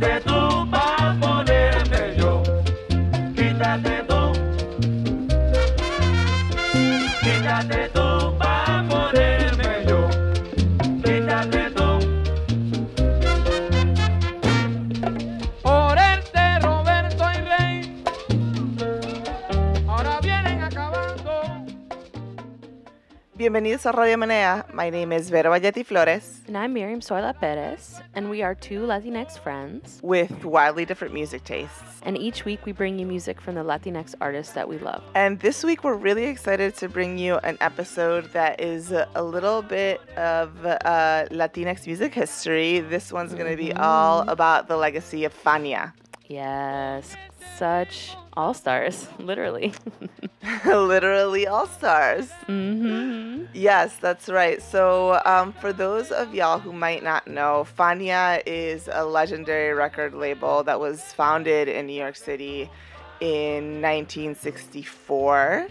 Quítate Bienvenidos a Radio Menea. My name is Vero Bayetti Flores And I'm Miriam Zoila Perez, and we are two Latinx friends. with wildly different music tastes. And each week we bring you music from the Latinx artists that we love. And this week we're really excited to bring you an episode that is a little bit of uh, Latinx music history. This one's going to be all about the legacy of Fania. Yes, such all stars, literally. Literally all stars. hmm Yes, that's right. So, um, for those of y'all who might not know, Fania is a legendary record label that was founded in New York City in 1964.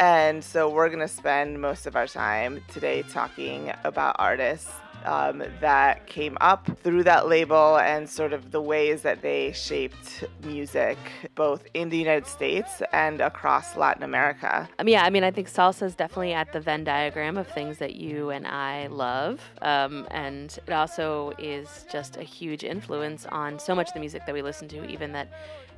And so, we're going to spend most of our time today talking about artists um, that came up through that label and sort of the ways that they shaped music both in the United States and across Latin America. Um, yeah, I mean, I think salsa is definitely at the Venn diagram of things that you and I love. Um, and it also is just a huge influence on so much of the music that we listen to, even that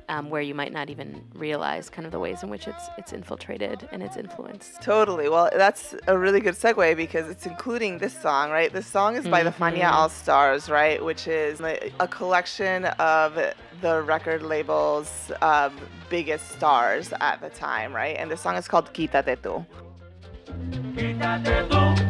um, where you might not even realize kind of the ways in which it's it's infiltrated and it's influenced. Totally. Well, that's a really good segue because it's including this song, right? This song is by the Fania. All Stars, right? Which is a a collection of the record label's um, biggest stars at the time, right? And the song is called Quítate tú. Quítate tú.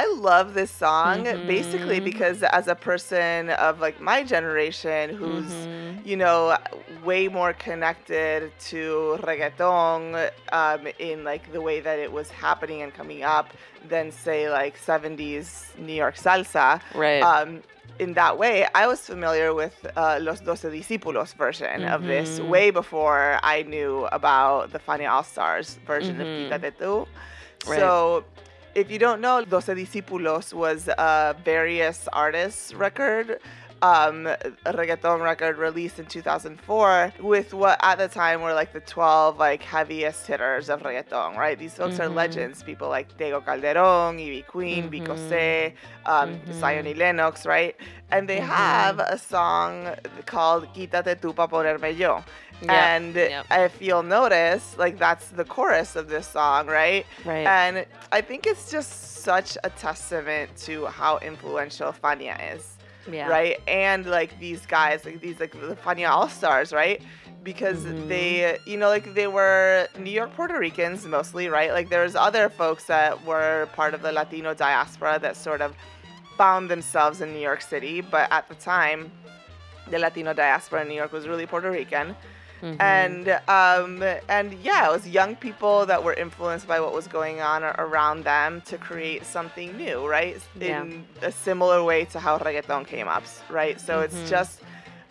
I love this song basically Mhm. because as a person of like my generation who's Mhm. you know way more connected to reggaeton um, in like the way that it was happening and coming up than say like 70s New York salsa Right. um, in that way, I was familiar with uh, Los Doce Discípulos version of this Mhm. way before I knew about the Fania All Stars version Mhm. of Quítate tú. Right. So, if you don't know, Doce Discípulos was a various artists record. Um, a reggaeton record released in 2004 with what at the time were like the 12 like heaviest hitters of reggaeton, right? These folks are Mhm. legends, people like Tego Calderón, Ivy Queen, Mhm. C, um, Mhm. Zion y Lennox, right? And they Mhm. have a song called Quítate tú pa ponerme yo. And yep. if you'll notice, like that's the chorus of this song, right? Right. And I think it's just such a testament to how influential Fania is, yeah. right? And like these guys, like these like the Fania All Stars, right? Because Mhm. they, you know, like they were New York Puerto Ricans mostly, right? Like there's other folks that were part of the Latino diaspora that sort of found themselves in New York City, but at the time, the Latino diaspora in New York was really Puerto Rican. Mhm. and um, and yeah, it was young people that were influenced by what was going on around them to create something new, right? Yeah. In a similar way to how reggaeton came up, right? So Mhm. it's just.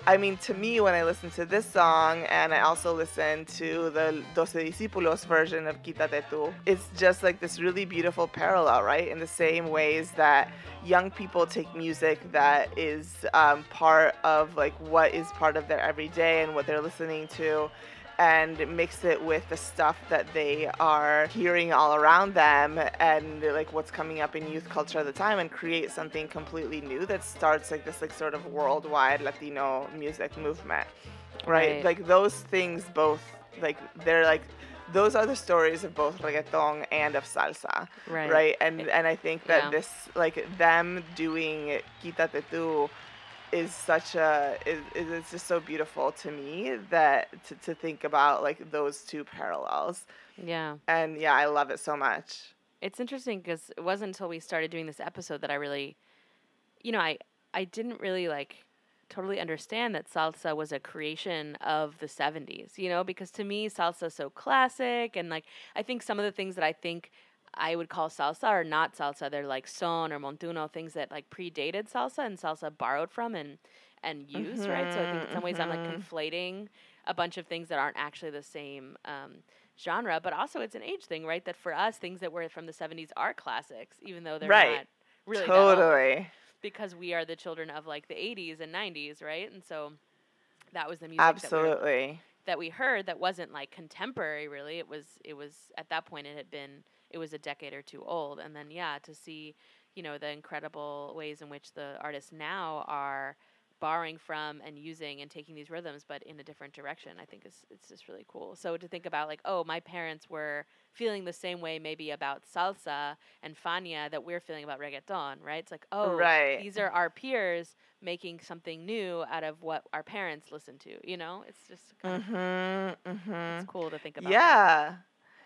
I mean, to me, when I listen to this song and I also listen to the Doce Discípulos version of Quítate tú, it's just like this really beautiful parallel, right? In the same ways that young people take music that is um, part of like what is part of their everyday and what they're listening to and mix it with the stuff that they are hearing all around them and like what's coming up in youth culture at the time and create something completely new that starts like this like sort of worldwide Latino music movement. right? Right. Like those things both like they're like those are the stories of both reggaeton and of salsa, Right. right? And and I think that Yeah. this like them doing Quítate tú is such a is it's just so beautiful to me that to, to think about like those two parallels. Yeah. And yeah, I love it so much. It's interesting because it wasn't until we started doing this episode that I really, you know, I I didn't really like totally understand that salsa was a creation of the 70s, you know, because to me salsa is so classic and like I think some of the things that I think I would call salsa are not salsa. They're like son or montuno, things that like predated salsa and salsa borrowed from and and used, right? So I think in some ways I'm like Mhm, conflating a bunch of things that aren't actually the same um, genre, but also it's an age thing, right? That for us, things that were from the 70s are classics, even though they're Right. not really that old, totally. because we are the children of like the 80s and 90s, right? And so that was the music that, we Absolutely. that we heard that wasn't like contemporary really. It was it was at that point it had been it was a decade or two old and then yeah, to see, you know, the incredible ways in which the artists now are borrowing from and using and taking these rhythms but in a different direction i think is it's just really cool so to think about like oh my parents were feeling the same way maybe about salsa and fania that we're feeling about reggaeton right it's like oh Right. these are our peers making something new out of what our parents listened to you know it's just kind of Mhm. Mhm. it's cool to think about that.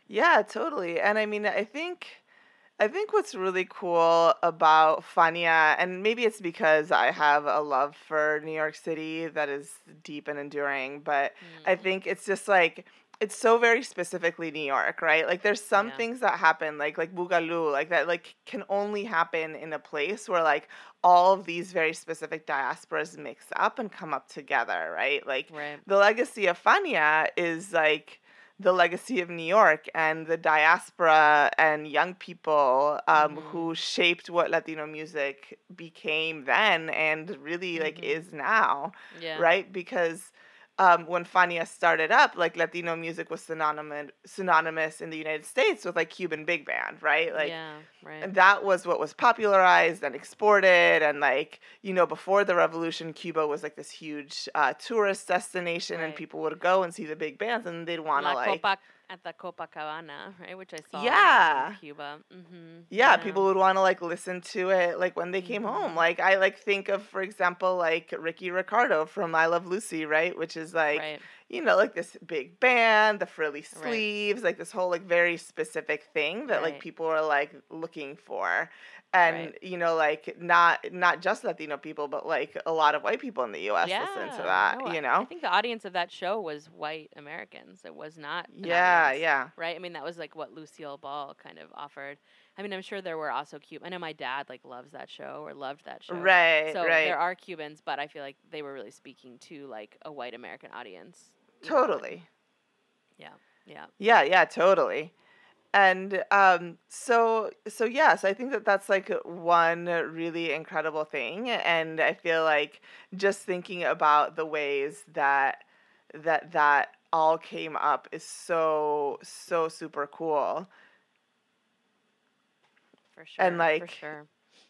Yeah. Totally. And I mean, I think I think what's really cool about Fania, and maybe it's because I have a love for New York City that is deep and enduring, but I Mm. think it's just like it's so very specifically New York, right? Like there's some Yeah. things that happen like like Boogaloo, like that like can only happen in a place where like all of these very specific diasporas mix up and come up together, right? Like right the legacy of Fania is like the legacy of New York and the diaspora and young people um, Mhm. who shaped what Latino music became then and really like Mhm. is now, yeah right? Because um, when Fania started up, like Latino music was synonymous synonymous in the United States with like Cuban big band, right? Like yeah right and that was what was popularized and exported and like you know before the revolution cuba was like this huge uh, tourist destination and people would go and see the big bands and they'd want to like Copa at the Copacabana, right? Which I saw. in Yeah. Cuba. Mm-hmm. yeah, people would want to like listen to it like when they came Mhm. home like i like think of for example like ricky ricardo from i love lucy right which is like right. you know like this big band the frilly sleeves like this whole like very specific thing that like people are like looking for and Right. you know like not not just latino people but like a lot of white people in the us listen to that you I think the audience of that show was white Americans. It was not. yeah audience, yeah Right. I mean, that was like what Lucille Ball kind of offered. I mean, I'm sure there were also Cuban. I know my dad like loves that show or loved that show. right So right there are Cubans, but I feel like they were really speaking to like a white American audience. you know, totally Yeah. Yeah, yeah, totally. And um, so, so yes, I think that that's like one really incredible thing, and I feel like just thinking about the ways that that that all came up is so so super cool. For sure. And, like for sure.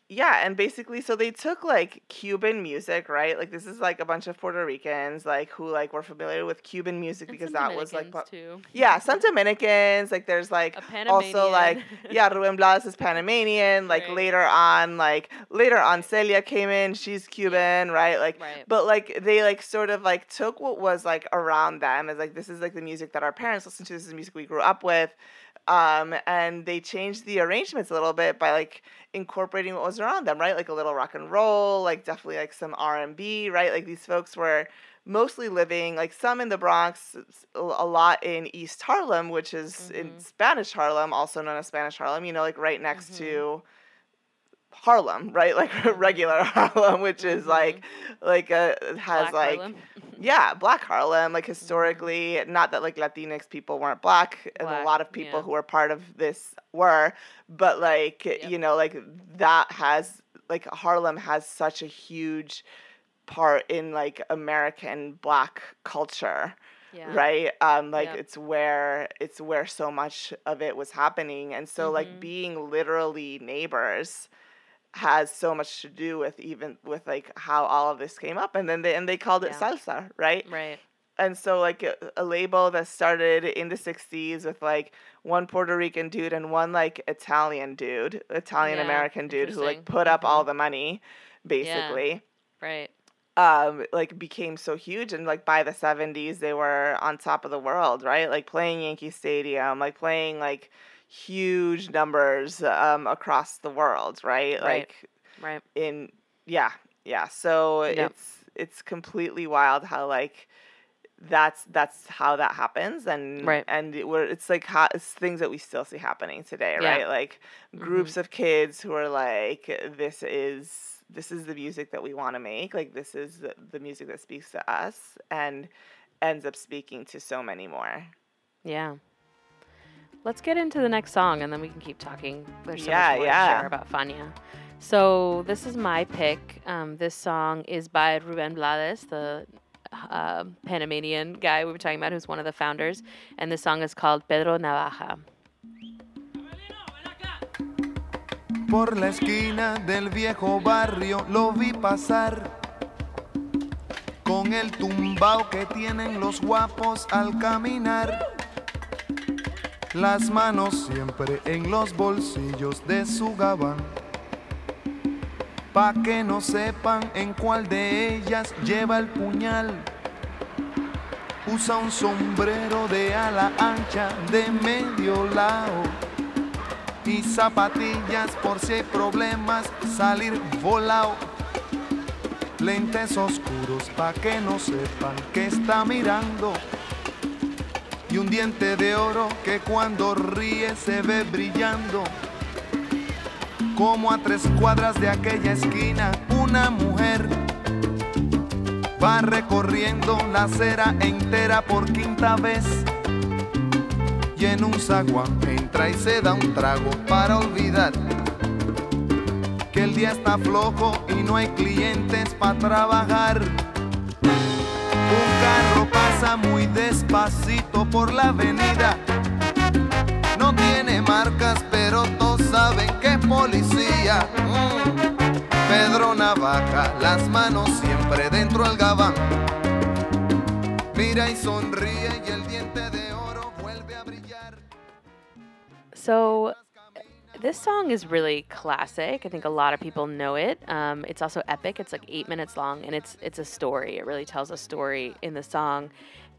Yeah, and basically, so they took like Cuban music, right? Like this is like a bunch of Puerto Ricans, like who like were familiar with Cuban music And because that was like po- too. yeah, some Dominicans, like there's like also like yeah ruben blades is panamanian like Right. later on like later on celia came in she's cuban right like Right. but like they like sort of like took what was like around them as like this is like the music that our parents listened to this is the music we grew up with um and they changed the arrangements a little bit by like incorporating what was around them right like a little rock and roll like definitely like some r&b right like these folks were mostly living like some in the Bronx, a lot in East Harlem, which is in Mhm. Spanish Harlem, also known as Spanish Harlem. You know, like right next Mhm. to Harlem, right? Like regular Harlem, which is Mhm. like like a has Black like Harlem. yeah, black Harlem, like historically, not that like Latinx people weren't black, and a lot of people yeah. who were part of this were, but like Yep. you know, like that has like Harlem has such a huge part in like American black culture, yeah. right? Um, like Yep. it's where it's where so much of it was happening, and so Mhm. like being literally neighbors has so much to do with even with like how all of this came up and then they and they called it Yeah. salsa right Right. and so like a, a label that started in the 60s with like one Puerto Rican dude and one like Italian dude, Italian American dude who like put up all Mhm. the money basically. Right. Um like became so huge and like by the 70s they were on top of the world, right? Like playing Yankee Stadium, like playing like huge numbers um across the world, right? Right. Like Right. in yeah yeah so Yeah. it's it's completely wild how like that's that's how that happens and Right. and it, we're, it's like how, it's things that we still see happening today Yeah. right like groups of kids who are like this is this is the music that we want to make like this is the, the music that speaks to us and ends up speaking to so many more Yeah. Let's get into the next song and then we can keep talking. There's so Yeah, much more yeah. to share about Fania. So this is my pick. Um, this song is by Ruben Blades, the uh, Panamanian guy we were talking about, who's one of the founders, and this song is called Pedro Navaja. Por la esquina del viejo barrio lo vi pasar con el tumbao que tienen los guapos al caminar. Las manos siempre en los bolsillos de su gabán. Pa' que no sepan en cuál de ellas lleva el puñal. Usa un sombrero de ala ancha de medio lado y zapatillas por si hay problemas salir volado. Lentes oscuros pa' que no sepan que está mirando. Y un diente de oro que cuando ríe se ve brillando. Como a tres cuadras de aquella esquina, una mujer va recorriendo la acera entera por quinta vez y en un zaguán entra y se da un trago para olvidar que el día está flojo y no hay clientes para trabajar. Un carro pasa muy despacito por la avenida. No tiene marcas, pero todos saben que es policía. Mm. Pedro Navaja, las manos siempre dentro del gabán. Mira y sonríe y el diente de oro vuelve a brillar. So this song is really classic. I think a lot of people know it. Um, it's also epic. It's like eight minutes long, and it's it's a story. It really tells a story in the song,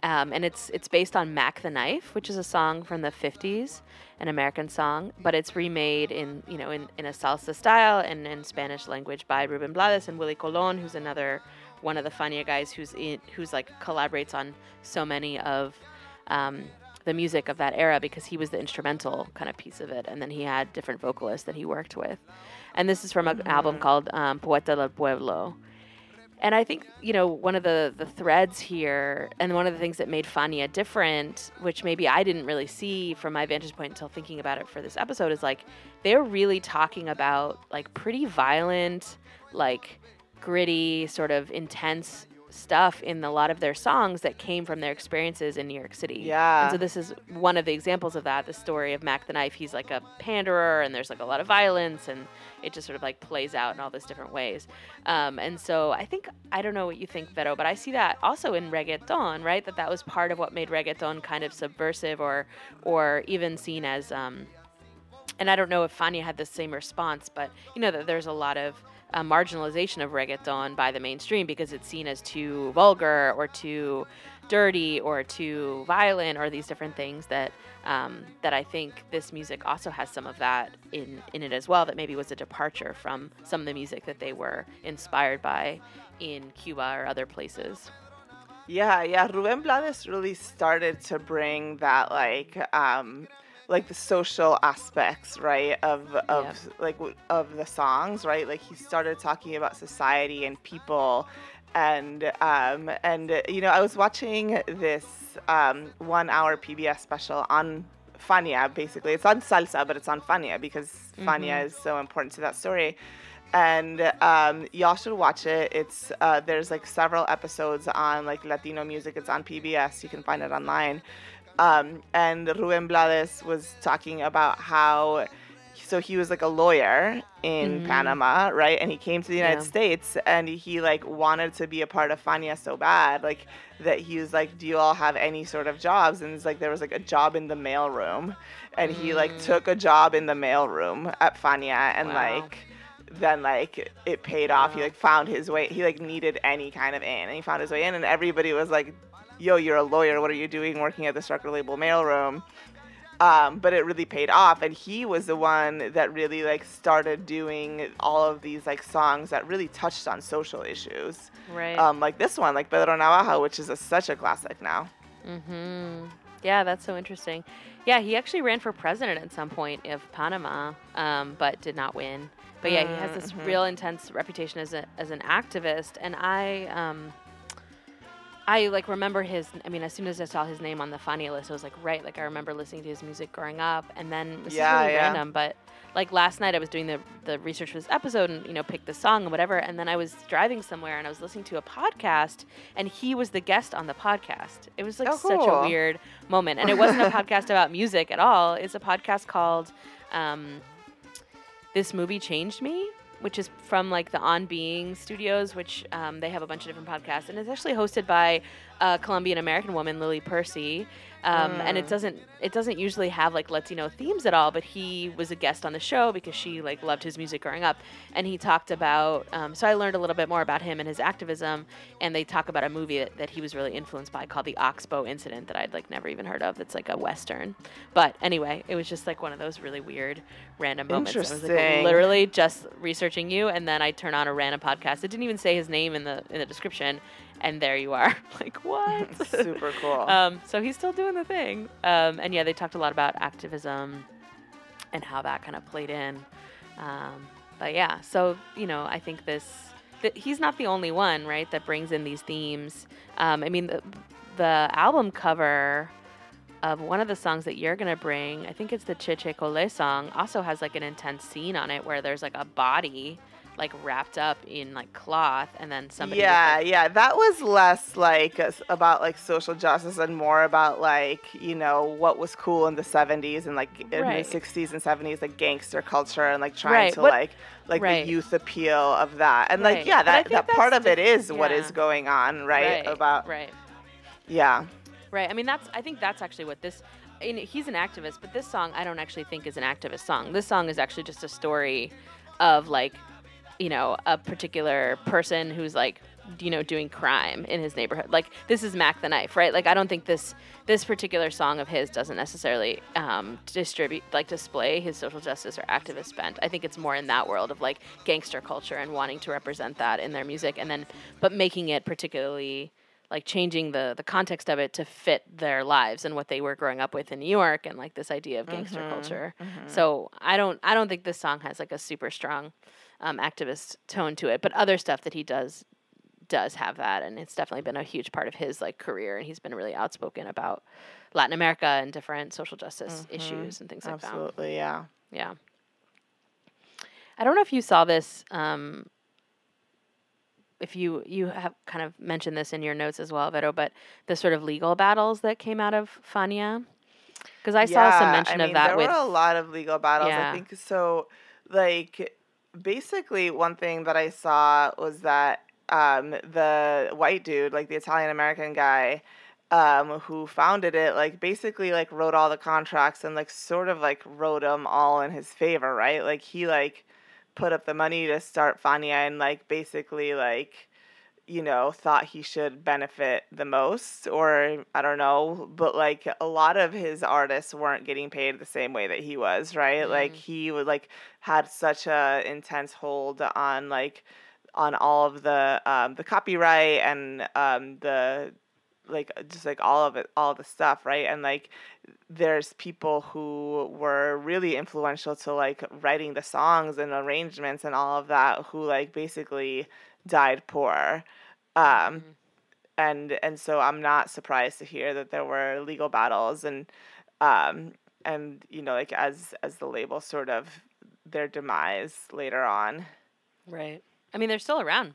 um, and it's it's based on Mack the Knife, which is a song from the '50s, an American song, but it's remade in you know in, in a salsa style and in Spanish language by Ruben Blades and Willie Colon, who's another one of the Fania guys who's in who's like collaborates on so many of um, the music of that era because he was the instrumental kind of piece of it, and then he had different vocalists that he worked with. And this is from an album called um, Poeta del Pueblo. And I think you know one of the the threads here, and one of the things that made Fania different, which maybe I didn't really see from my vantage point until thinking about it for this episode, is like they're really talking about like pretty violent, like gritty, sort of intense stuff in a lot of their songs that came from their experiences in New York City. Yeah. And so this is one of the examples of that. The story of Mack the Knife. He's like a panderer, and there's like a lot of violence, and it just sort of like plays out in all these different ways. Um, and so I think I don't know what you think, Vero, but I see that also in reggaeton, right? That that was part of what made reggaeton kind of subversive, or or even seen as. Um, and I don't know if Fania had the same response, but you know that there's a lot of uh, marginalization of reggaeton by the mainstream because it's seen as too vulgar or too dirty or too violent or these different things that um, that I think this music also has some of that in in it as well. That maybe was a departure from some of the music that they were inspired by in Cuba or other places. Yeah, yeah. Ruben Blades really started to bring that like um like the social aspects, right, of of Yeah. like of the songs, right? Like he started talking about society and people and um and you know, I was watching this um 1-hour PBS special on Fania basically. It's on salsa, but it's on Fania because Fania is so important to that story and um, y'all should watch it. It's uh, there's like several episodes on like Latino music. It's on PBS. You can find it online. Um, and Ruben Blades was talking about how so he was like a lawyer in Mhm. Panama, right? And he came to the United Yeah. States and he like wanted to be a part of Fania so bad, like that he was like, "Do you all have any sort of jobs?" And it's like there was like a job in the mailroom, and he like Mm. took a job in the mailroom at Fania, and Wow. like then like it paid off. He like found his way. He like needed any kind of in, and he found his way in, and everybody was like, "Yo, you're a lawyer. What are you doing working at this record label mailroom?" um, but it really paid off and he was the one that really like started doing all of these like songs that really touched on social issues Right. um, like this one like pedro navaja which is a, such a classic now Mm-hmm. Yeah, that's so interesting. Yeah, he actually ran for president at some point of Panama, um, but did not win. But yeah, he has this Mhm. real intense reputation as a as an activist, and I um, I like remember his. I mean, as soon as I saw his name on the Fania list, I was like, right. Like I remember listening to his music growing up, and then this Yeah, is really yeah. random, but like last night I was doing the the research for this episode and you know picked the song and whatever, and then I was driving somewhere and I was listening to a podcast, and he was the guest on the podcast. It was like Oh, such a weird moment, and it wasn't a podcast about music at all. It's a podcast called. Um, this movie changed me which is from like the on being studios which um, they have a bunch of different podcasts. And it's actually hosted by a colombian american woman lily percy um, and it Mm. doesn't it doesn't usually have like latino themes at all but he was a guest on the show because she like loved his music growing up. And he talked about um, so i learned a little bit more about him and his activism and they talk about a movie that, that he was really influenced by called the oxbow incident that i'd like never even heard of. That's like a western. But anyway it was just like one of those really weird random moments. I was like Interesting. literally just researching you and then i turn on a random podcast. It didn't even say his name in the in the description and there you are like what super cool um, so he's still doing the thing. Um, and yeah, they talked a lot about activism and how that kind of played in. Um, but yeah, so you know, I think this that he's not the only one, right, that brings in these themes. Um, I mean, the, the album cover of one of the songs that you're gonna bring, I think it's the Che Cheche Cole song, also has like an intense scene on it where there's like a body like wrapped up in like cloth and then somebody yeah like, yeah that was less like about like social justice and more about like you know what was cool in the 70s and like in Right. the 60s and 70s like gangster culture and like trying Right, to what- like like right. the youth appeal of that and like yeah that, that part of it is what is going on right, about right yeah Right. I mean, that's. I think that's actually what this. And he's an activist, but this song I don't actually think is an activist song. This song is actually just a story of like, you know, a particular person who's like, you know, doing crime in his neighborhood. Like this is Mack the Knife, right? Like I don't think this this particular song of his doesn't necessarily um, distribute like display his social justice or activist bent. I think it's more in that world of like gangster culture and wanting to represent that in their music, and then but making it particularly like changing the the context of it to fit their lives and what they were growing up with in New York and like this idea of gangster Mhm, culture. mhm. So I don't I don't think this song has like a super strong um, activist tone to it, but other stuff that he does does have that, and it's definitely been a huge part of his like career, and he's been really outspoken about Latin America and different social justice Mhm, issues and things like that. absolutely yeah Yeah. I don't know if you saw this. Um, if you you have kind of mentioned this in your notes as well, Vero, but the sort of legal battles that came out of Fania, because I saw some mention I of that there with were a lot of legal battles. Yeah. I think so. Like, basically, one thing that I saw was that um, the white dude, like the Italian American guy, um, who founded it, like basically like wrote all the contracts and like sort of like wrote them all in his favor, right? Like he like put up the money to start Fania and like basically like you know, thought he should benefit the most, or I don't know, but like a lot of his artists weren't getting paid the same way that he was, right? Like Mm. he would like had such a intense hold on like on all of the um, the copyright and um, the like just like all of it all the stuff right and like there's people who were really influential to like writing the songs and arrangements and all of that who like basically died poor um Mhm. and and so I'm not surprised to hear that there were legal battles and um and you know like as as the label sort of their demise later on right. I mean, they're still around.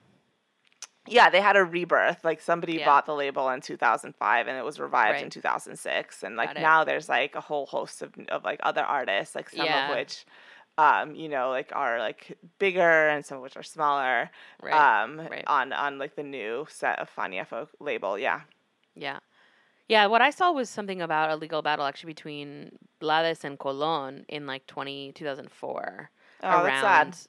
yeah they had a rebirth like somebody Yeah. bought the label in 2005 and it was revived in 2006 and like now there's like a whole host of, of like other artists like some Yeah. of which um, you know, like are like bigger and some of which are smaller. Right, Um, right. on on like the new set of Fania folk label. Yeah. Yeah. Yeah, what I saw was something about a legal battle actually between Blades and Colon in like 20, 2004 Oh, around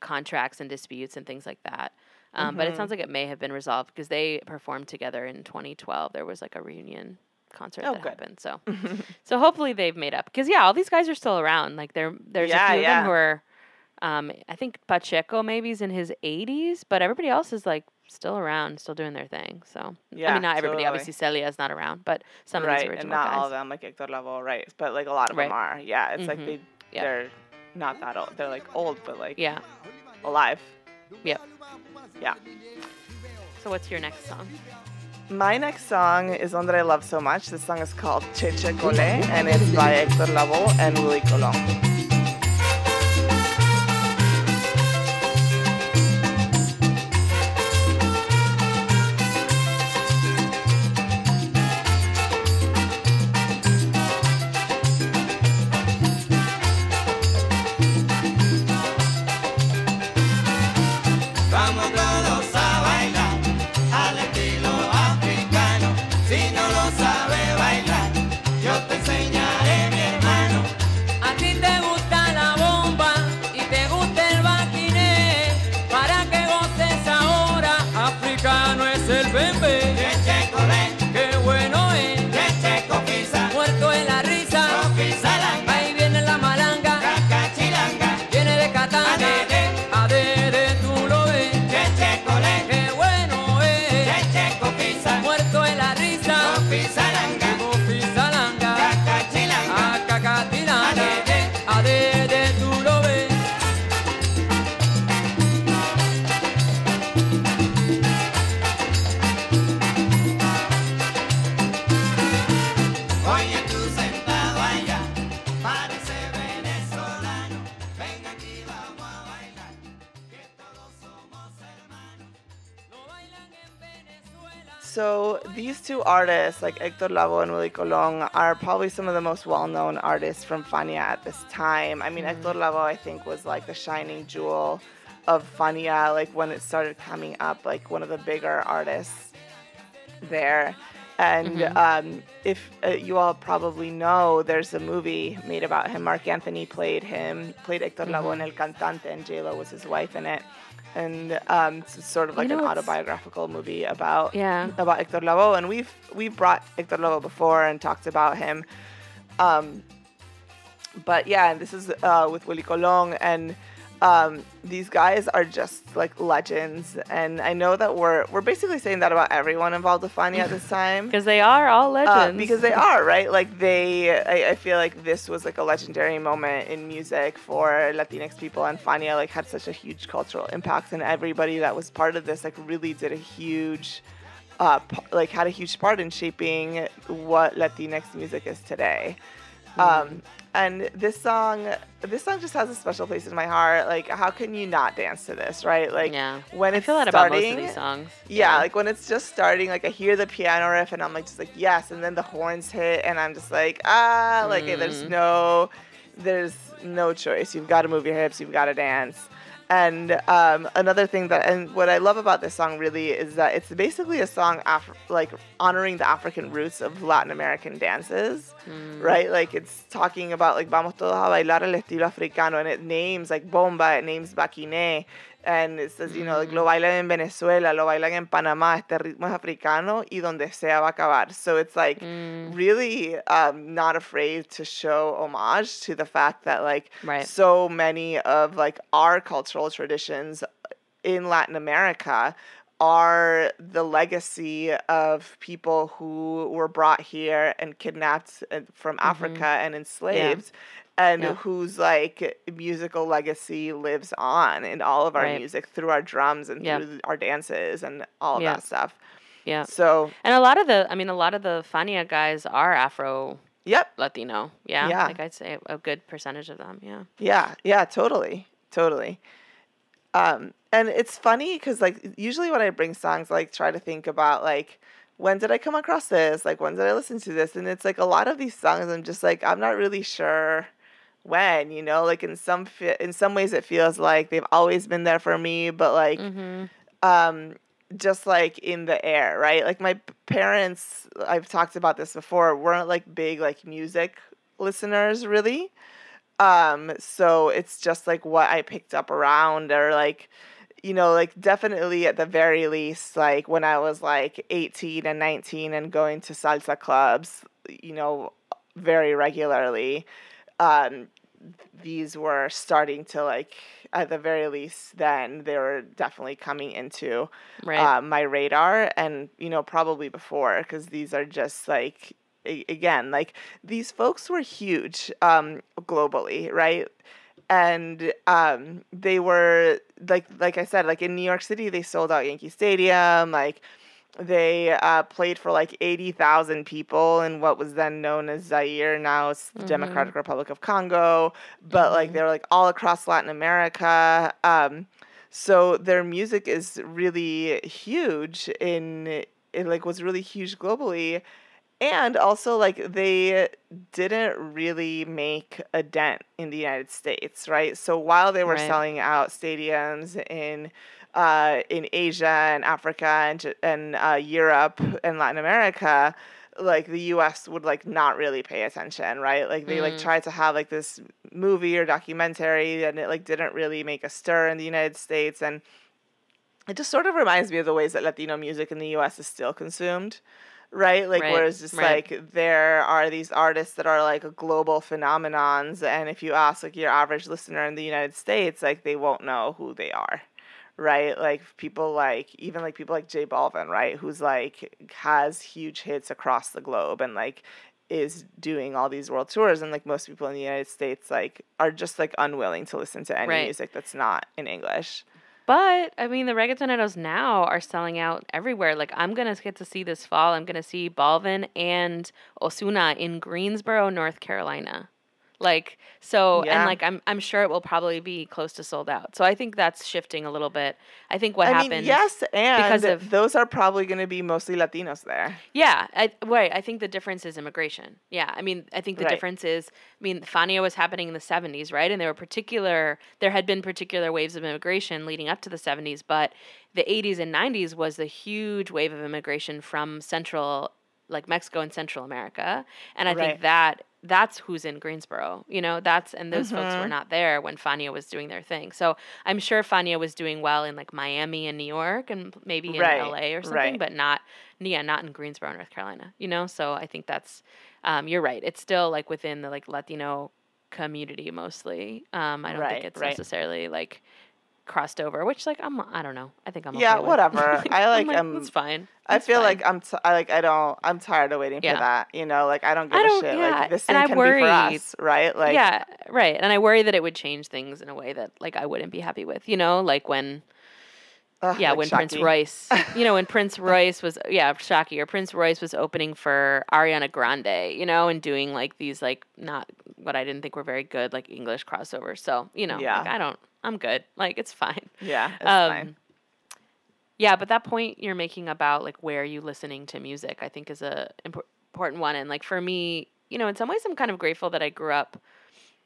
contracts and disputes and things like that. Um, But it sounds like it may have been resolved because they performed together in 2012. There was like a reunion concert Oh, that good. happened. So, so hopefully they've made up because yeah, all these guys are still around. Like there, there's Yeah, a few of them who are. Um, I think Pacheco maybe is in his 80s, but everybody else is like still around, still doing their thing. So I Yeah, mean, not everybody. totally. Obviously, Celia is not around, but some of right, these and original not guys. all of them like Hector Lavoe, right? But like a lot of them are. Yeah, it's like Mhm. they Yeah. they're not that old. They're like old, but like Yeah. alive. Yep. Yeah. So what's your next song? My next song is one that I love so much. This song is called Cheche Cole, and it's by Hector Lavoe and Willie Colon. Artists, like Hector Lavoe and Willie Colon, are probably some of the most well-known artists from Fania at this time. I mean, Hector Lavoe, I think, was like the shining jewel of Fania, like when it started coming up, like one of the bigger artists there. And um, if uh, you all probably know, there's a movie made about him. Marc Anthony played him, played Hector Lavoe in El Cantante, and J-Lo was his wife in it. And um, it's sort of You like know an autobiographical movie about Yeah. about Hector Lavoe, and we've we've brought Hector Lavoe before and talked about him. Um, but yeah, and this is uh, with Willie Colon, and um, these guys are just like legends. And I know that we're we're basically saying that about everyone involved with Fania at this time. Because they are all Uh, legends. because they are right like they I, I feel like this was like a legendary moment in music for latinx people and fania like had such a huge cultural impact and everybody that was part of this like really did a huge uh, like had a huge part in shaping what latinx music is today um, and this song this song just has a special place in my heart like how can you not dance to this right like yeah. when I it's feel that starting about most of these songs. yeah, like when it's just starting, like I hear the piano riff and I'm like just like yes, and then the horns hit and I'm just like ah, like there's Mm. no, there's no choice. You've got to move your hips. You've got to dance. And um, another thing that and what I love about this song really is that it's basically a song Af- like honoring the African roots of Latin American dances, Mm. right? Like it's talking about like vamos todos a bailar el estilo africano, and it names like bomba, it names baquiné, and it says you know like lo bailan en Venezuela, lo bailan en Panamá, este ritmo es africano y donde sea va a acabar. So it's like Mm. really um, not afraid to show homage to the fact that like Right. so many of like our cultural traditions in Latin America are the legacy of people who were brought here and kidnapped uh, from Africa and enslaved and. Yeah. whose like musical legacy lives on in all of our Right. music through our drums and Yeah. through our dances and all of Yeah. that stuff. Yeah. So, And a lot of the, I mean, a lot of the Fania guys are Afro yep. Latino. Yeah. Yeah. Like I'd say a good percentage of them. Yeah. Yeah, yeah, totally, totally. Um, and it's funny because like usually when I bring songs, like try to think about like when did I come across this? Like when did I listen to this? And it's like a lot of these songs, I'm just like I'm not really sure when, you know, like in some fe- in some ways it feels like they've always been there for me, but like Mm-hmm. um just like in the air, right? Like my parents, I've talked about this before, weren't like big like music listeners really. Um so it's just like what I picked up around or like you know, like definitely at the very least like when I was like 18 and 19 and going to salsa clubs, you know, very regularly. Um these were starting to like at the very least then they were definitely coming into Right. uh, my radar and you know probably before because these are just like a- again like these folks were huge um globally right and um they were like like i said like in new york city they sold out yankee stadium like they uh, played for like 80,000 people in what was then known as Zaire. Now it's the Democratic Republic of Congo. But like they were like all across Latin America. Um, so their music is really huge in it like was really huge globally and also like they didn't really make a dent in the United States, right? So while they were Right. selling out stadiums in uh, in Asia and Africa and and uh, Europe and Latin America, like the U.S. would like not really pay attention, right? Like they like tried to have like this movie or documentary, and it like didn't really make a stir in the United States, and it just sort of reminds me of the ways that Latino music in the U.S. is still consumed, right? Like Right, whereas just right. like there are these artists that are like global phenomenons, and if you ask like your average listener in the United States, like they won't know who they are. Right, like people like even like people like J Balvin, right, who's like has huge hits across the globe and like is doing all these world tours, and like most people in the United States like are just like unwilling to listen to any Right. music that's not in English. But I mean, the reggaetoneros now are selling out everywhere. Like I'm gonna get to see this fall. I'm gonna see Balvin and Ozuna in Greensboro, North Carolina. Like so, Yeah. and like I'm I'm sure it will probably be close to sold out. So I think that's shifting a little bit. I think what I happened. mean, yes, and because of- those are probably going to be mostly Latinos there. Yeah, I, right. I think the difference is immigration. Yeah, I mean, I think the Right. difference is, I mean, Fania was happening in the 70s, right? And there were particular, there had been particular waves of immigration leading up to the 70s, but the 80s and 90s was the huge wave of immigration from Central, like Mexico and Central America. And I Right. think that that's who's in Greensboro, you know, that's, and those folks Mm-hmm. were not there when Fania was doing their thing. So I'm sure Fania was doing well in like Miami and New York and maybe in Right, LA or something, right. but not yeah, not in Greensboro, North Carolina. You know, so I think that's um, you're right. It's still like within the like Latino community mostly. Um, I don't Right, think it's necessarily like crossed over. Which like I'm I don't know. I think I'm Yeah, okay whatever. I like, I'm it's fine. I feel fine. like I'm t- I like I don't I'm tired of waiting Yeah. for that. You know, like I don't give I a don't- shit. yeah, Like this and thing I can be for us, right? Like yeah, right. And I worry that it would change things in a way that like I wouldn't be happy with. You know, like when ugh, yeah, like when Prince Royce, you know, when Prince Royce was, yeah, Shaki or Prince Royce was opening for Ariana Grande, you know, and doing like these like not what I didn't think were very good like English crossovers. So you know, Yeah. like, I don't, I'm good. Like it's fine. Yeah, it's Um, fine. Yeah, but that point you're making about like where are you listening to music, I think is a impor- important one. And like for me, you know, in some ways, I'm kind of grateful that I grew up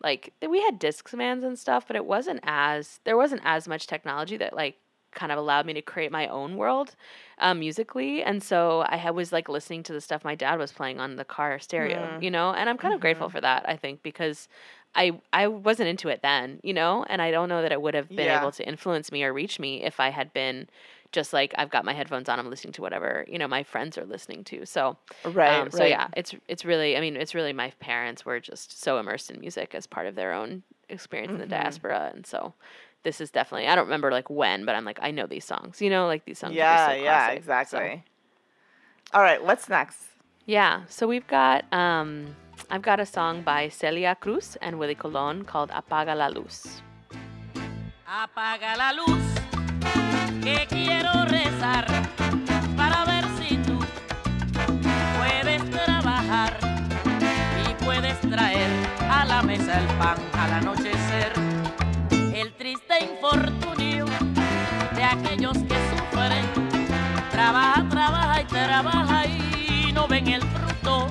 like we had Discmans and stuff, but it wasn't as there wasn't as much technology that like kind of allowed me to create my own world um, musically. And so I had, was like listening to the stuff my dad was playing on the car stereo, you know, and I'm kind of grateful for that, I think, because I I wasn't into it then, you know, and I don't know that it would have been Yeah. able to influence me or reach me if I had been just like I've got my headphones on, I'm listening to whatever you know my friends are listening to. So Right, um, so right. yeah, it's it's really I mean it's really my parents were just so immersed in music as part of their own experience in the Mm-hmm. diaspora, and so this is definitely I don't remember like when, but I'm like I know these songs, you know, like these songs. are Yeah, so yeah, classic. So, exactly. All right, what's next? yeah, so we've got um, I've got a song by Celia Cruz and Willie Colon called "Apaga la Luz." Apaga la luz, que quiero rezar para ver si tú puedes trabajar y puedes traer a la mesa el pan al anochecer. El infortunio de aquellos que sufren, trabaja, trabaja y trabaja y no ven el fruto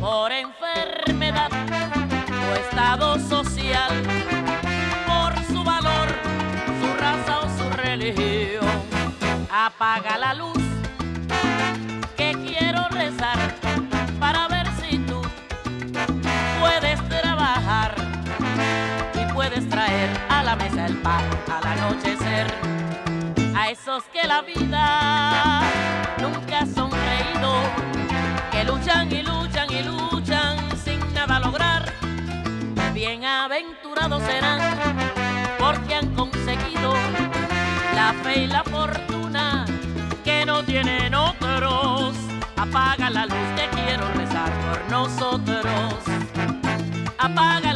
por enfermedad o estado social por su valor, su raza o su religión. Apaga la luz mesa el pan al anochecer. A esos que la vida nunca ha sonreído, que luchan y luchan y luchan sin nada lograr. Bienaventurados serán porque han conseguido la fe y la fortuna que no tienen otros. Apaga la luz que quiero rezar por nosotros. Apaga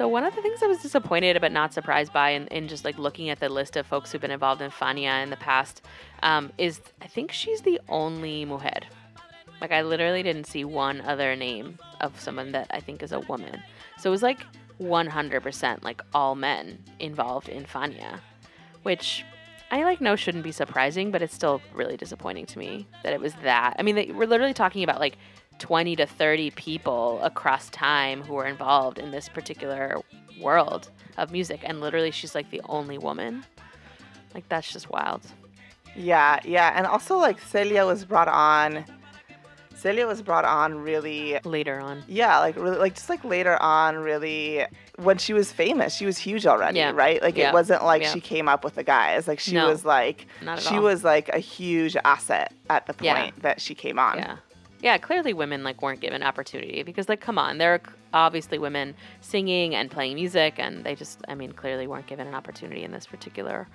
So one of the things I was disappointed but not surprised by in, in just like looking at the list of folks who've been involved in Fania in the past um, is I think she's the only mujer. Like I literally didn't see one other name of someone that I think is a woman. So it was like 100% like all men involved in Fania, which I like know shouldn't be surprising, but it's still really disappointing to me that it was that. I mean, we're literally talking about like 20 to 30 people across time who were involved in this particular world of music and literally she's like the only woman like that's just wild Yeah, yeah, and also like Celia was brought on. Celia was brought on really, later on yeah, like really, like just like later on, really when she was famous, she was huge already, Yeah, right? Like yeah, it wasn't like yeah. she came up with the guys. Like she No, was like she all. was like a huge asset at the point that she came on. yeah yeah clearly women like weren't given opportunity because like come on there are obviously women singing and playing music and they just i mean clearly weren't given an opportunity in this particular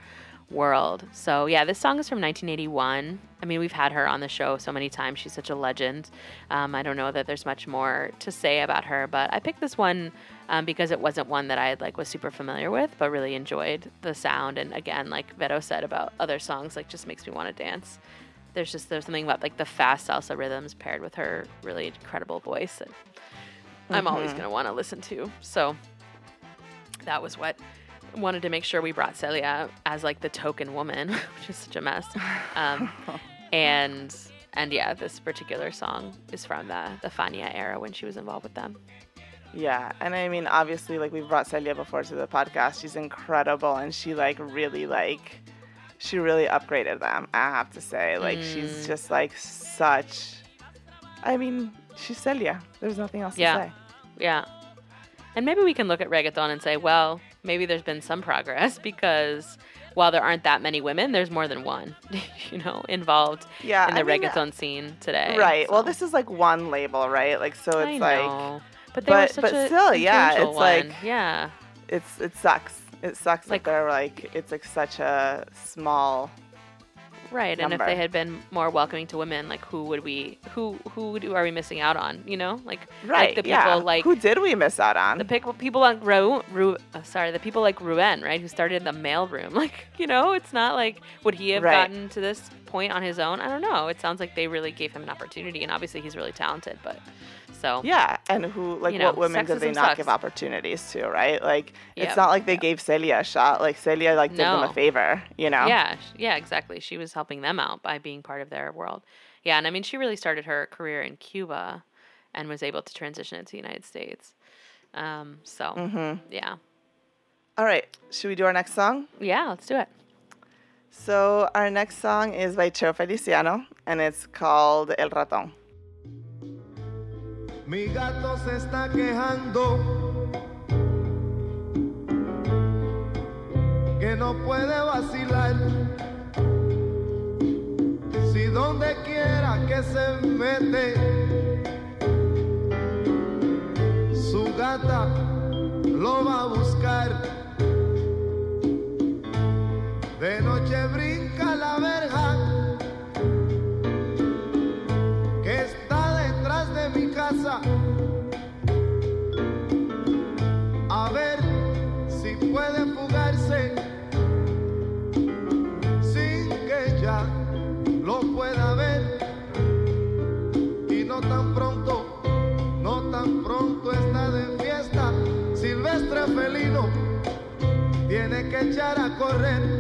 world. So yeah this song is from 1981 i mean we've had her on the show so many times. She's such a legend. Um, i don't know that there's much more to say about her but i picked this one um, because it wasn't one that i like was super familiar with but really enjoyed the sound. And again like Vero said about other songs like just makes me want to dance there's just there's something about like the fast salsa rhythms paired with her really incredible voice that I'm always Mm-hmm. gonna want to listen to. So that was what wanted to make sure we brought Celia as like the token woman, which is such a mess. Um, and and yeah, this particular song is from the the Fania era when she was involved with them. Yeah, and I mean, obviously, like we've brought Celia before to the podcast. She's incredible, and she like really like, she really upgraded them. I have to say, like she's Mm. just like such. I mean, she's Celia. There's nothing else Yeah. to say. Yeah. And maybe we can look at reggaeton and say, well, maybe there's been some progress because while there aren't that many women, there's more than one, you know, involved Yeah, in the I mean, reggaeton scene today. Right. Well, this is like one label, right? Like, so I it's like know. but they were such but a still, yeah, it's like- one. yeah, it's it sucks. It sucks Like- that they're like it's like such a small. right. And if they had been more welcoming to women, like who would we, who who do, are we missing out on? You know, like Right. like the people yeah. like Who did we miss out on? the people people like Ru, Ru uh, sorry, the people like Rubén, right, who started the mail room. Like, you know, it's not like would he have Right. gotten to this point on his own? I don't know. It sounds like they really gave him an opportunity, and obviously he's really talented. But so Yeah, and who like You know, what women did they not give opportunities to, right? Like Yeah, it's not like they yeah. gave Celia a shot. Like Celia like did them a favor, you know? Yeah, yeah, exactly. She was helping them out by being part of their world. Yeah, and I mean, she really started her career in Cuba, and was able to transition it to the United States. Um, so Mm-hmm. yeah, All right, should we do our next song? yeah, let's do it. So our next song is by Cheo Feliciano, and it's called El Ratón. Mi gato se está quejando que no puede vacilar. Si donde quiera que se mete, su gata lo va a buscar. De que echar a correr.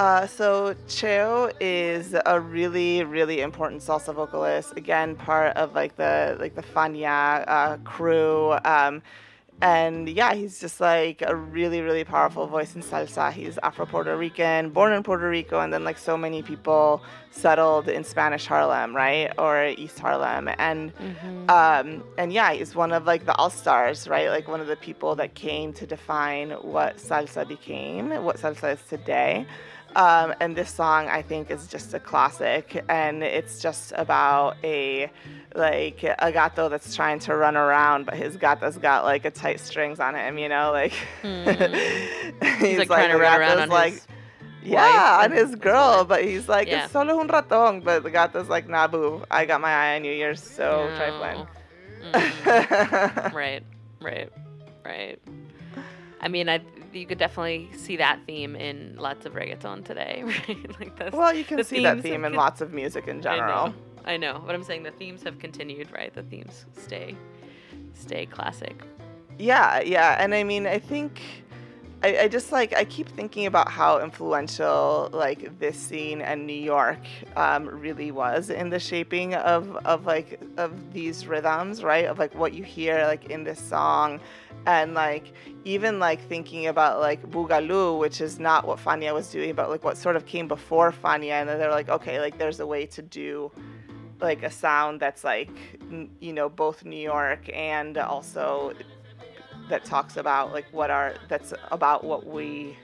Uh, so Cheo is a really, really important salsa vocalist. Again, part of like the like the Fania uh, crew. Um, and yeah, he's just like a really, really powerful voice in salsa. He's Afro Puerto Rican, born in Puerto Rico, and then like so many people settled in Spanish Harlem, right, or East Harlem, and um, and yeah, he's one of like the all stars, right? Like one of the people that came to define what salsa became, what salsa is today. Um, and this song, I think, is just a classic, and it's just about a like a gato that's trying to run around, but his gata's got like a tight strings on him, you know, like he's, like, trying to run around on like. his Yeah, on and his his girl, wife. but he's like, Yeah. it's solo un ratón, but the gato's like, Nabu, I got my eye on you, you're so No. trifling. Mhm. right, right, right. I mean, I you could definitely see that theme in lots of reggaeton today, right? like that's, well, you can the see that theme in con- lots of music in general. I know, I know, but I'm saying the themes have continued, right? The themes stay, stay classic. Yeah, yeah. And I mean, I think I, I just like I keep thinking about how influential like this scene and New York um, really was in the shaping of of like of these rhythms, right? Of like what you hear like in this song. And like even like thinking about like Boogaloo, which is not what Fania was doing, but like what sort of came before Fania, and then they're like, okay, like there's a way to do like a sound that's like you know both New York and also that talks about like what are that's about what we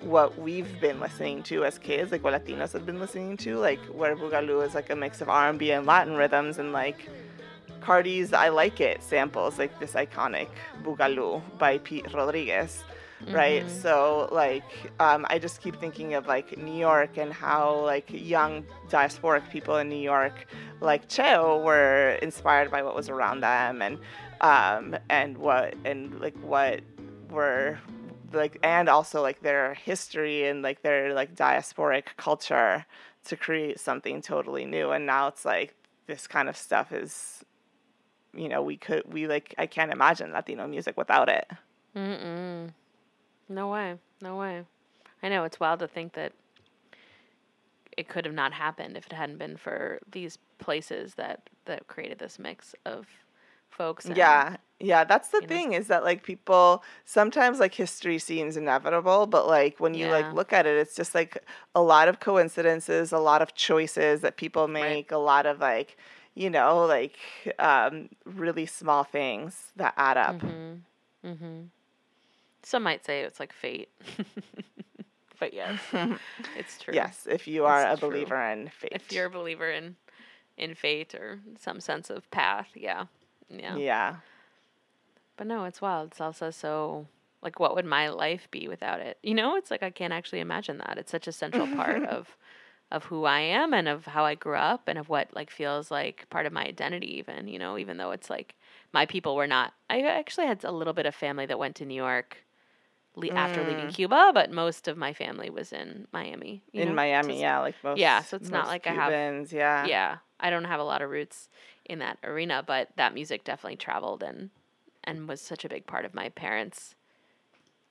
what we've been listening to as kids, like what Latinos have been listening to, like where Boogaloo is like a mix of R&B and Latin rhythms, and like Cardi's "I Like It" samples, like this iconic Boogaloo by Pete Rodriguez, right? So like um, I just keep thinking of like New York and how like young diasporic people in New York, like Cheo, were inspired by what was around them, and um, and what and like what were like and also like their history and like their like diasporic culture to create something totally new and now it's like this kind of stuff is you know we could we like i can't imagine latino music without it Mm-mm. No way. No way. I know it's wild to think that it could have not happened if it hadn't been for these places that that created this mix of folks. and- yeah yeah that's the you know? thing is that like people sometimes like history seems inevitable but like when you Yeah. like look at it it's just like a lot of coincidences a lot of choices that people make a lot of like you know like um really small things that add up Mhm. Mhm. Some might say it's like fate. but yes, it's true. yes if you are a true. believer in fate If you're a believer in in fate or some sense of path, yeah. Yeah. yeah But no, it's wild. Salsa so like what would my life be without it? You know, it's like I can't actually imagine that. It's such a central part of of who I am and of how I grew up and of what like feels like part of my identity even, you know, even though it's like my people were not I actually had a little bit of family that went to New York le- after leaving mm. Cuba, but most of my family was in Miami. you in know? Miami yeah like most Yeah, so it's not like I have- Cubans, yeah yeah i don't have a lot of roots in that arena but that music definitely traveled and and was such a big part of my parents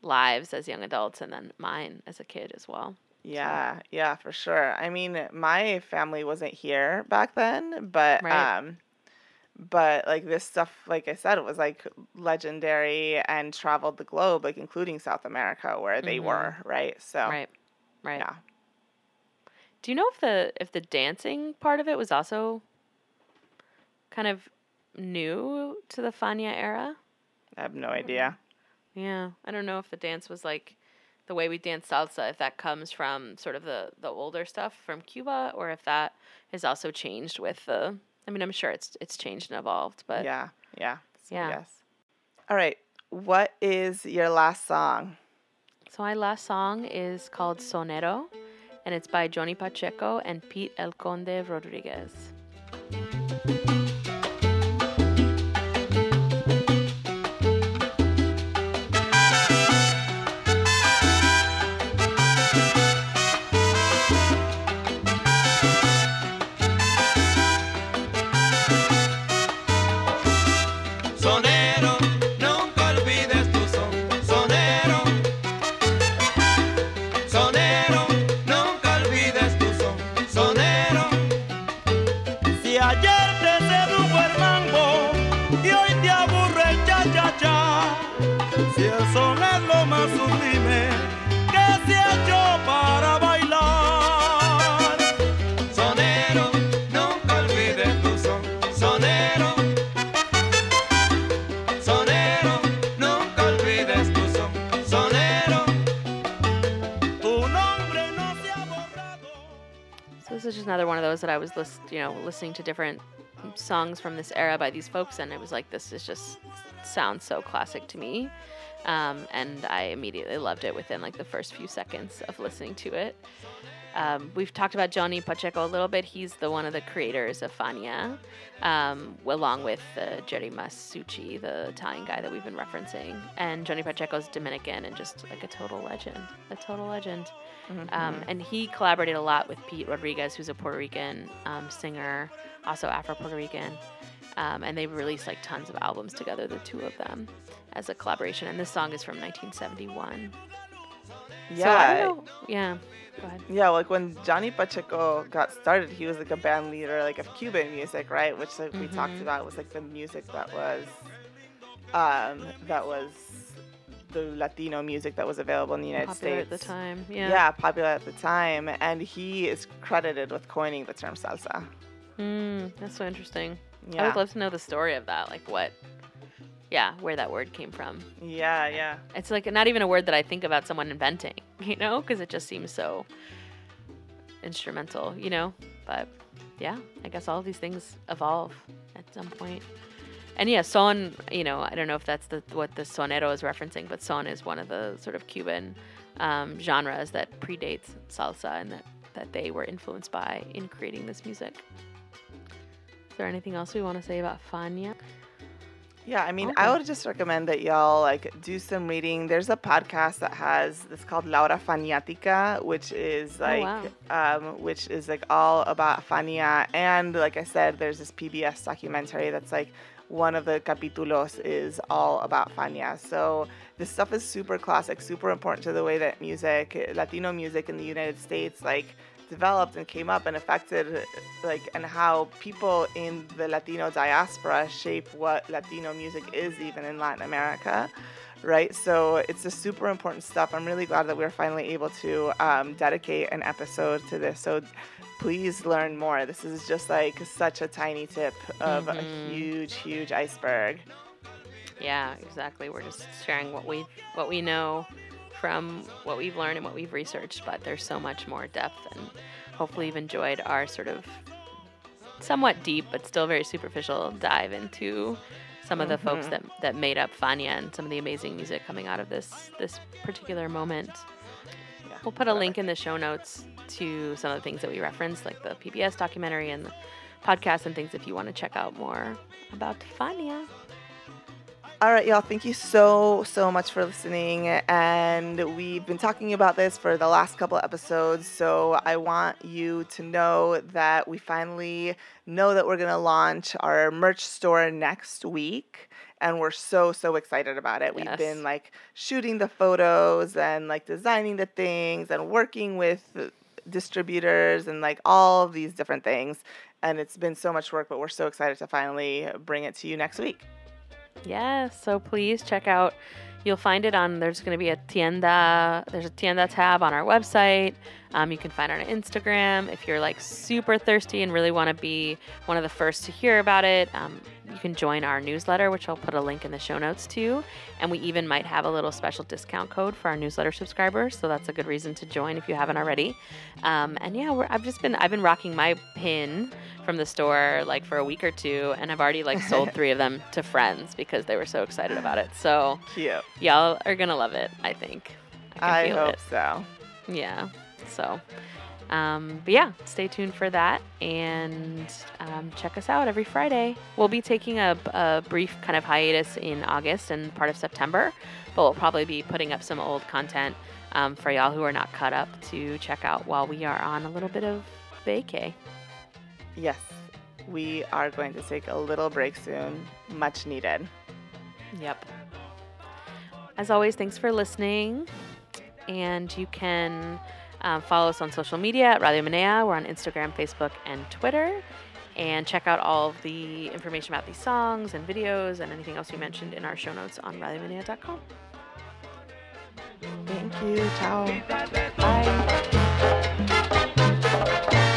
lives as young adults and then mine as a kid as well Yeah, yeah, for sure. I mean, my family wasn't here back then, but Right. um but like this stuff like I said it was like legendary and traveled the globe like including South America where they Mhm. were, right? So right right yeah. do you know if the if the dancing part of it was also kind of new to the fania era I have no idea. Yeah, I don't know if the dance was like the way we dance salsa, if that comes from sort of the the older stuff from Cuba, or if that has also changed with the. I mean, I'm sure it's it's changed and evolved, but yeah, yeah. Yeah. Yes. All right. What is your last song? So my last song is called Sonero, and it's by Johnny Pacheco and Pete El Conde Rodriguez. Those that I was list, you know, listening to different songs from this era by these folks, and it was like this is just sounds so classic to me, um, and I immediately loved it within like the first few seconds of listening to it. Um, we've talked about Johnny Pacheco a little bit. He's the one of the creators of Fania, um, along with uh, Jerry Masucci, the Italian guy that we've been referencing. And Johnny Pacheco's Dominican and just like a total legend, a total legend. Um, and he collaborated a lot with Pete Rodriguez, who's a Puerto Rican um, singer, also Afro Puerto Rican. Um, and they released like tons of albums together, the two of them, as a collaboration. And this song is from 1971. So I Yeah. know- yeah. Go ahead. Yeah, like when Johnny Pacheco got started, he was like a band leader, like of Cuban music, right? Which like we talked Mhm. about was like the music that was, um, that was the Latino music that was available in the United Popular States at the time. Yeah. Yeah. popular at the time, and he is credited with coining the term salsa. Mm, that's so interesting. Yeah. I would love to know the story of that. Like what, yeah, where that word came from. yeah, yeah. It's like not even a word that I think about someone inventing, you know, because it just seems so instrumental, you know. But yeah, I guess all of these things evolve at some point. And yeah, son, you know, I don't know if that's the what the sonero is referencing, but son is one of the sort of Cuban um, genres that predates salsa and that that they were influenced by in creating this music. Is there anything else we want to say about Fania? Yeah, I mean, Okay. I would just recommend that y'all like do some reading. There's a podcast that has it's called La Hora Faniática, which is Oh, like wow. um, which is like all about Fania. And like I said, there's this PBS documentary that's like one of the capítulos is all about Fania. So this stuff is super classic, super important to the way that music, Latino music in the United States, like developed and came up and affected like and how people in the Latino diaspora shape what Latino music is even in Latin America right? So it's a super important stuff. I'm really glad that we're finally able to um, dedicate an episode to this. So please learn more this is just like such a tiny tip of Mhm. a huge huge iceberg Yeah, exactly. We're just sharing what we what we know from what we've learned and what we've researched, but there's so much more depth and hopefully you've enjoyed our sort of somewhat deep but still very superficial dive into some of the folks Mhm. that that made up Fania and some of the amazing music coming out of this this particular moment. yeah, We'll put a link in the show notes to some of the things that we referenced, like the PBS documentary and the podcast and things if you want to check out more about Fania. All right, y'all. Thank you so, so much for listening. And we've been talking about this for the last couple episodes. So I want you to know that we finally know that we're going to launch our merch store next week. And we're so, so excited about it. We've been like shooting the photos and like designing the things and working with distributors and like all these different things. And it's been so much work, but we're so excited to finally bring it to you next week. Yes, so please check out. You'll find it on. There's going to be a tienda. There's a tienda tab on our website. Um, you can find it on Instagram. If you're like super thirsty and really want to be one of the first to hear about it, um, you can join our newsletter, which I'll put a link in the show notes to. And we even might have a little special discount code for our newsletter subscribers. So that's a good reason to join if you haven't already. Um, and yeah, we're, I've just been I've been rocking my pin from the store like for a week or two, and I've already like sold three of them to friends because they were so excited about it. So Cute. y'all are gonna love it. I think. I, can I feel hope it. so. Yeah. So, Um, but yeah, stay tuned for that and um, check us out every Friday. We'll be taking a, a brief kind of hiatus in August and part of September, but we'll probably be putting up some old content um, for y'all who are not caught up to check out while we are on a little bit of vacay. Yes, we are going to take a little break soon, much needed. Yep. As always, thanks for listening. And you can um, follow us on social media at Radio Menea. We're on Instagram, Facebook, and Twitter. And check out all of the information about these songs and videos and anything else we mentioned in our show notes on radiomenea.com. Thank you. Ciao. Bye.